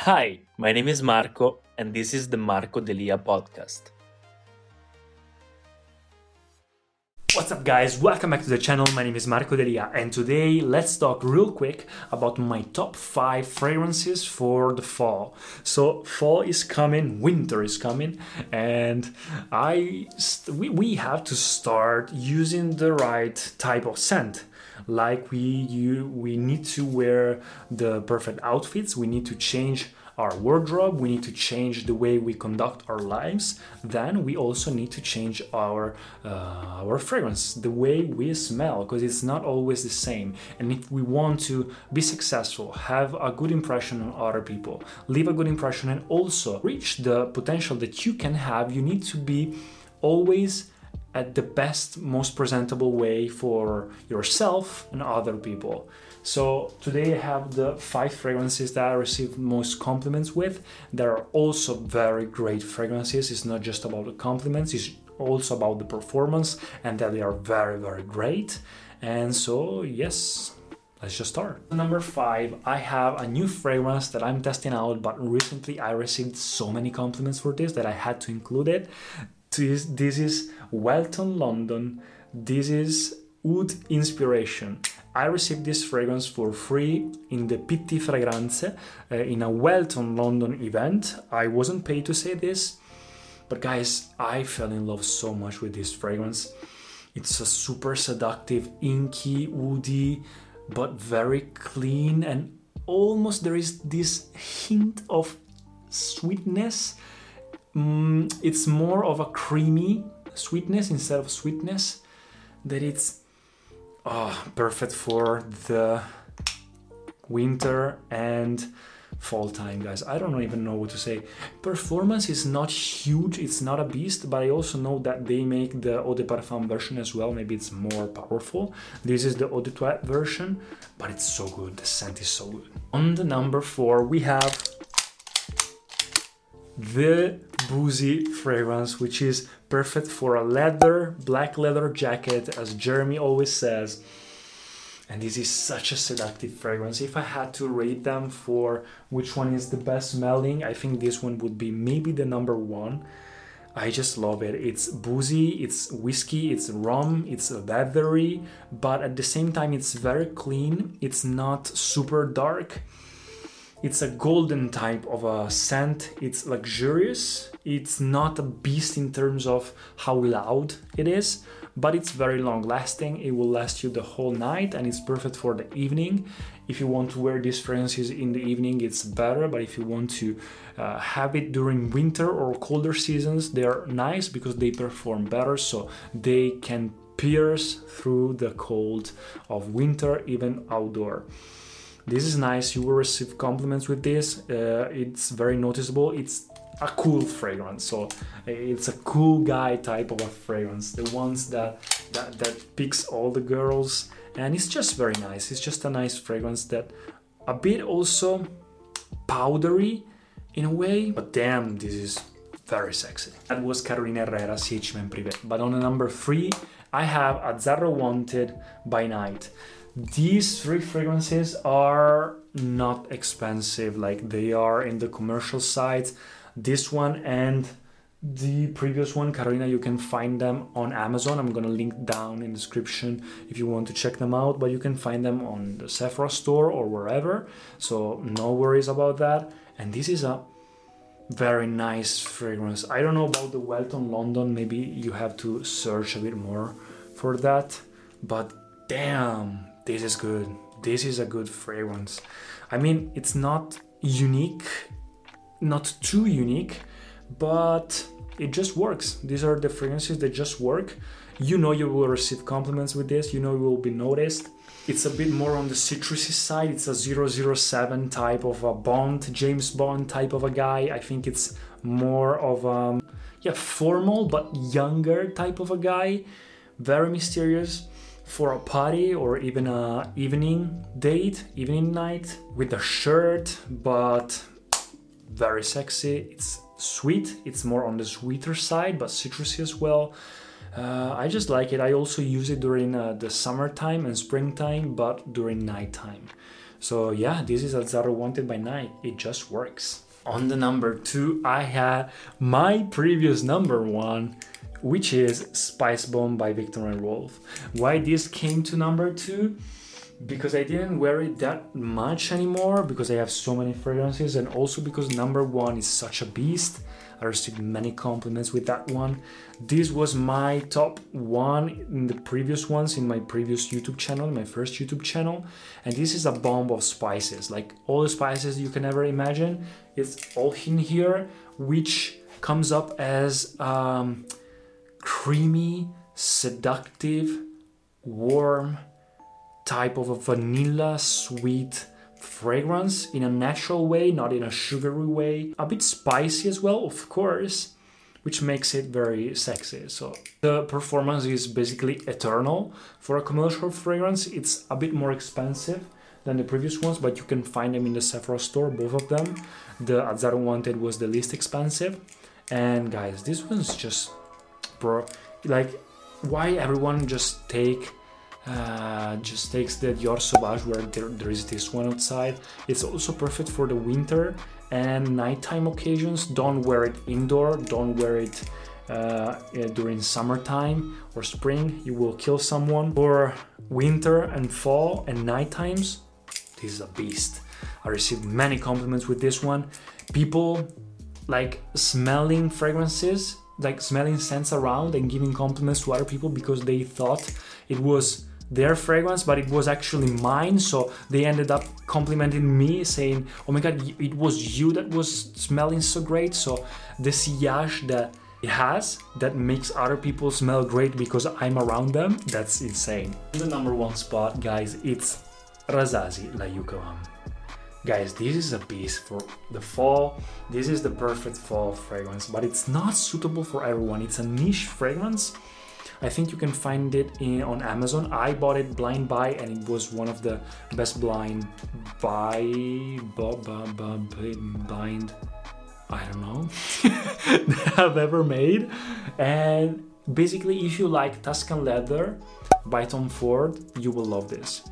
Hi, my name is Marco, and this is the Marco Delia podcast. What's up, guys? Welcome back to the channel. My name is Marco Delia, and today let's talk real quick about my top five fragrances for the fall. So, fall is coming, winter is coming, and I we, we have to start using the right type of scent like we you we need to wear the perfect outfits. We need to change our wardrobe, we need to change the way we conduct our lives, then we also need to change our uh, our fragrance, the way we smell, because it's not always the same. And if we want to be successful, have a good impression on other people, leave a good impression, and also reach the potential that you can have, you need to be always at the best, most presentable way for yourself and other people. So today I have the five fragrances that I received most compliments with. There are also very great fragrances. It's not just about the compliments, it's also about the performance and that they are very, very great. And so, yes, let's just start. Number five, I have a new fragrance that I'm testing out, but recently I received so many compliments for this that I had to include it. This, this is Welton London. This is Wood Inspiration. I received this fragrance for free in the Pitti Fragranze uh, in a Welton London event. I wasn't paid to say this, but guys, I fell in love so much with this fragrance. It's a super seductive, inky, woody, but very clean and almost there is this hint of sweetness. Mm, it's more of a creamy sweetness instead of sweetness. That it's oh, perfect for the winter and fall time guys. I don't even know what to say. Performance is not huge. It's not a beast but i also know that they make the eau de parfum version as well. Maybe it's more powerful. This is the eau de toilette version but it's so good. The scent is so good. On the number four we have the boozy fragrance which is perfect for a leather black leather jacket as jeremy always says. And this is such a seductive fragrance. If i had to rate them for which one is the best smelling i think this one would be maybe the number one. I just love it. It's boozy it's whiskey it's rum it's leathery but at the same time it's very clean. It's not super dark it's a golden type of a scent. It's luxurious. It's not a beast in terms of how loud it is, but it's very long lasting. It will last you the whole night and it's perfect for the evening. If you want to wear these fragrances in the evening, it's better, but if you want to uh, have it during winter or colder seasons, they are nice because they perform better, so they can pierce through the cold of winter, even outdoor this is nice you will receive compliments with this. Uh, it's very noticeable. It's a cool fragrance so it's a cool guy type of a fragrance. The ones that that, that picks all the girls. And it's just very nice. It's just a nice fragrance that a bit also powdery in a way. But damn this is very sexy. That was carolina herrera CHM privé. But on the number three i have azzaro wanted by night these three fragrances are not expensive. Like they are in the commercial sites. This one and the previous one carolina you can find them on amazon. I'm gonna link down in the description if you want to check them out but you can find them on the sephora store or wherever. So no worries about that. And this is a very nice fragrance. I don't know about the Welton London, maybe you have to search a bit more for that, but damn, this is good. This is a good fragrance. I mean, it's not unique, not too unique, but it just works. These are the fragrances that just work. You know you will receive compliments with this, you know you will be noticed. It's a bit more on the citrusy side. It's a 007 type of a Bond, James Bond type of a guy. I think it's more of a yeah, formal but younger type of a guy. Very mysterious for a party or even a evening date, evening night with a shirt, but very sexy. It's sweet. It's more on the sweeter side, but citrusy as well. Uh, I just like it. I also use it during uh, the summertime and springtime, but during nighttime. So yeah, this is Azzaro Wanted by Night. It just works. On the number two, I had my previous number one, which is Spice Bomb by Viktor and Rolf. Why this came to number two? Because I didn't wear it that much anymore because I have so many fragrances, and also because number one is such a beast I received many compliments with that one. This was my top one in the previous ones in my previous YouTube channel, my first YouTube channel. And this is a bomb of spices, like all the spices you can ever imagine. It's all in here, which comes up as um, creamy, seductive, warm type of a vanilla sweet fragrance in a natural way, not in a sugary way. A bit spicy as well, of course, which makes it very sexy. So the performance is basically eternal. For a commercial fragrance, it's a bit more expensive than the previous ones, but you can find them in the Sephora store, both of them. The Azzaro Wanted was the least expensive. And guys, this one's just bro like why everyone just take uh, just takes the Dior Sauvage where there, there is this one outside. It's also perfect for the winter and nighttime occasions. Don't wear it indoor, don't wear it uh, during summertime or spring, you will kill someone. For winter and fall and night times, this is a beast. I received many compliments with this one. People like smelling fragrances, like smelling scents around and giving compliments to other people because they thought it was their fragrance, but it was actually mine. So they ended up complimenting me, saying, "Oh my god, it was you that was smelling so great." So the sillage that it has that makes other people smell great because I'm around them, that's insane. The number one spot, guys, it's Rasasi La Yuqawam. Guys, this is a beast for the fall. This is the perfect fall fragrance, but it's not suitable for everyone. It's a niche fragrance I think you can find it in, on Amazon. I bought it blind buy and it was one of the best blind buy bu, bu, bu, blind I don't know I've ever made. And basically, if you like Tuscan leather by Tom Ford, you will love this.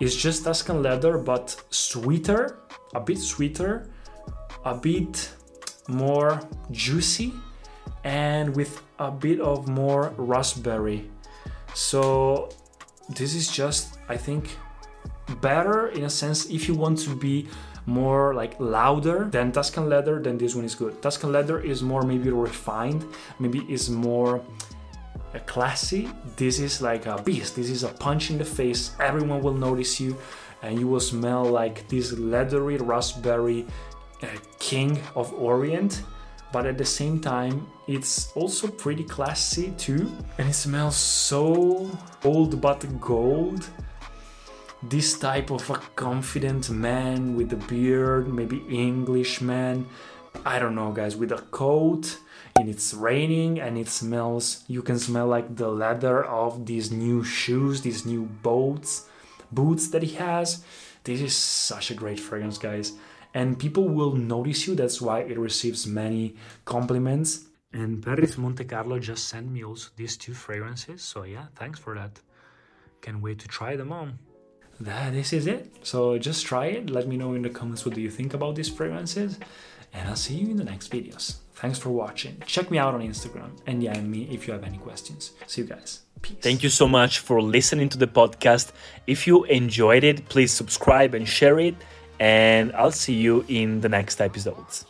It's just Tuscan leather, but sweeter, a bit sweeter, a bit more juicy, and with a bit of more raspberry. So this is just, I think, better in a sense if you want to be more like louder than Tuscan leather, then this one is good. Tuscan leather is more maybe refined, maybe is more uh, classy. This is like a beast. This is a punch in the face. Everyone will notice you, and you will smell like this leathery raspberry uh, king of Orient but at the same time it's also pretty classy too and it smells so old but gold this type of a confident man with a beard maybe english man i don't know guys with a coat and it's raining and it smells you can smell like the leather of these new shoes these new boots boots that he has this is such a great fragrance guys and people will notice you. That's why it receives many compliments. And Paris Monte Carlo just sent me also these two fragrances. So yeah, thanks for that. Can't wait to try them on. That this is it. So just try it. Let me know in the comments what do you think about these fragrances. And I'll see you in the next videos. Thanks for watching. Check me out on Instagram and DM me if you have any questions. See you guys. Peace. Thank you so much for listening to the podcast. If you enjoyed it, please subscribe and share it and I'll see you in the next episodes.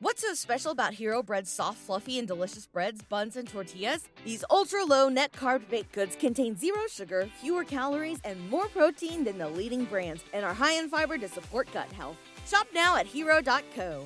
What's so special about Hero Bread's soft, fluffy, and delicious breads, buns, and tortillas? These ultra low net carb baked goods contain zero sugar, fewer calories, and more protein than the leading brands, and are high in fiber to support gut health. Shop now at hero.co.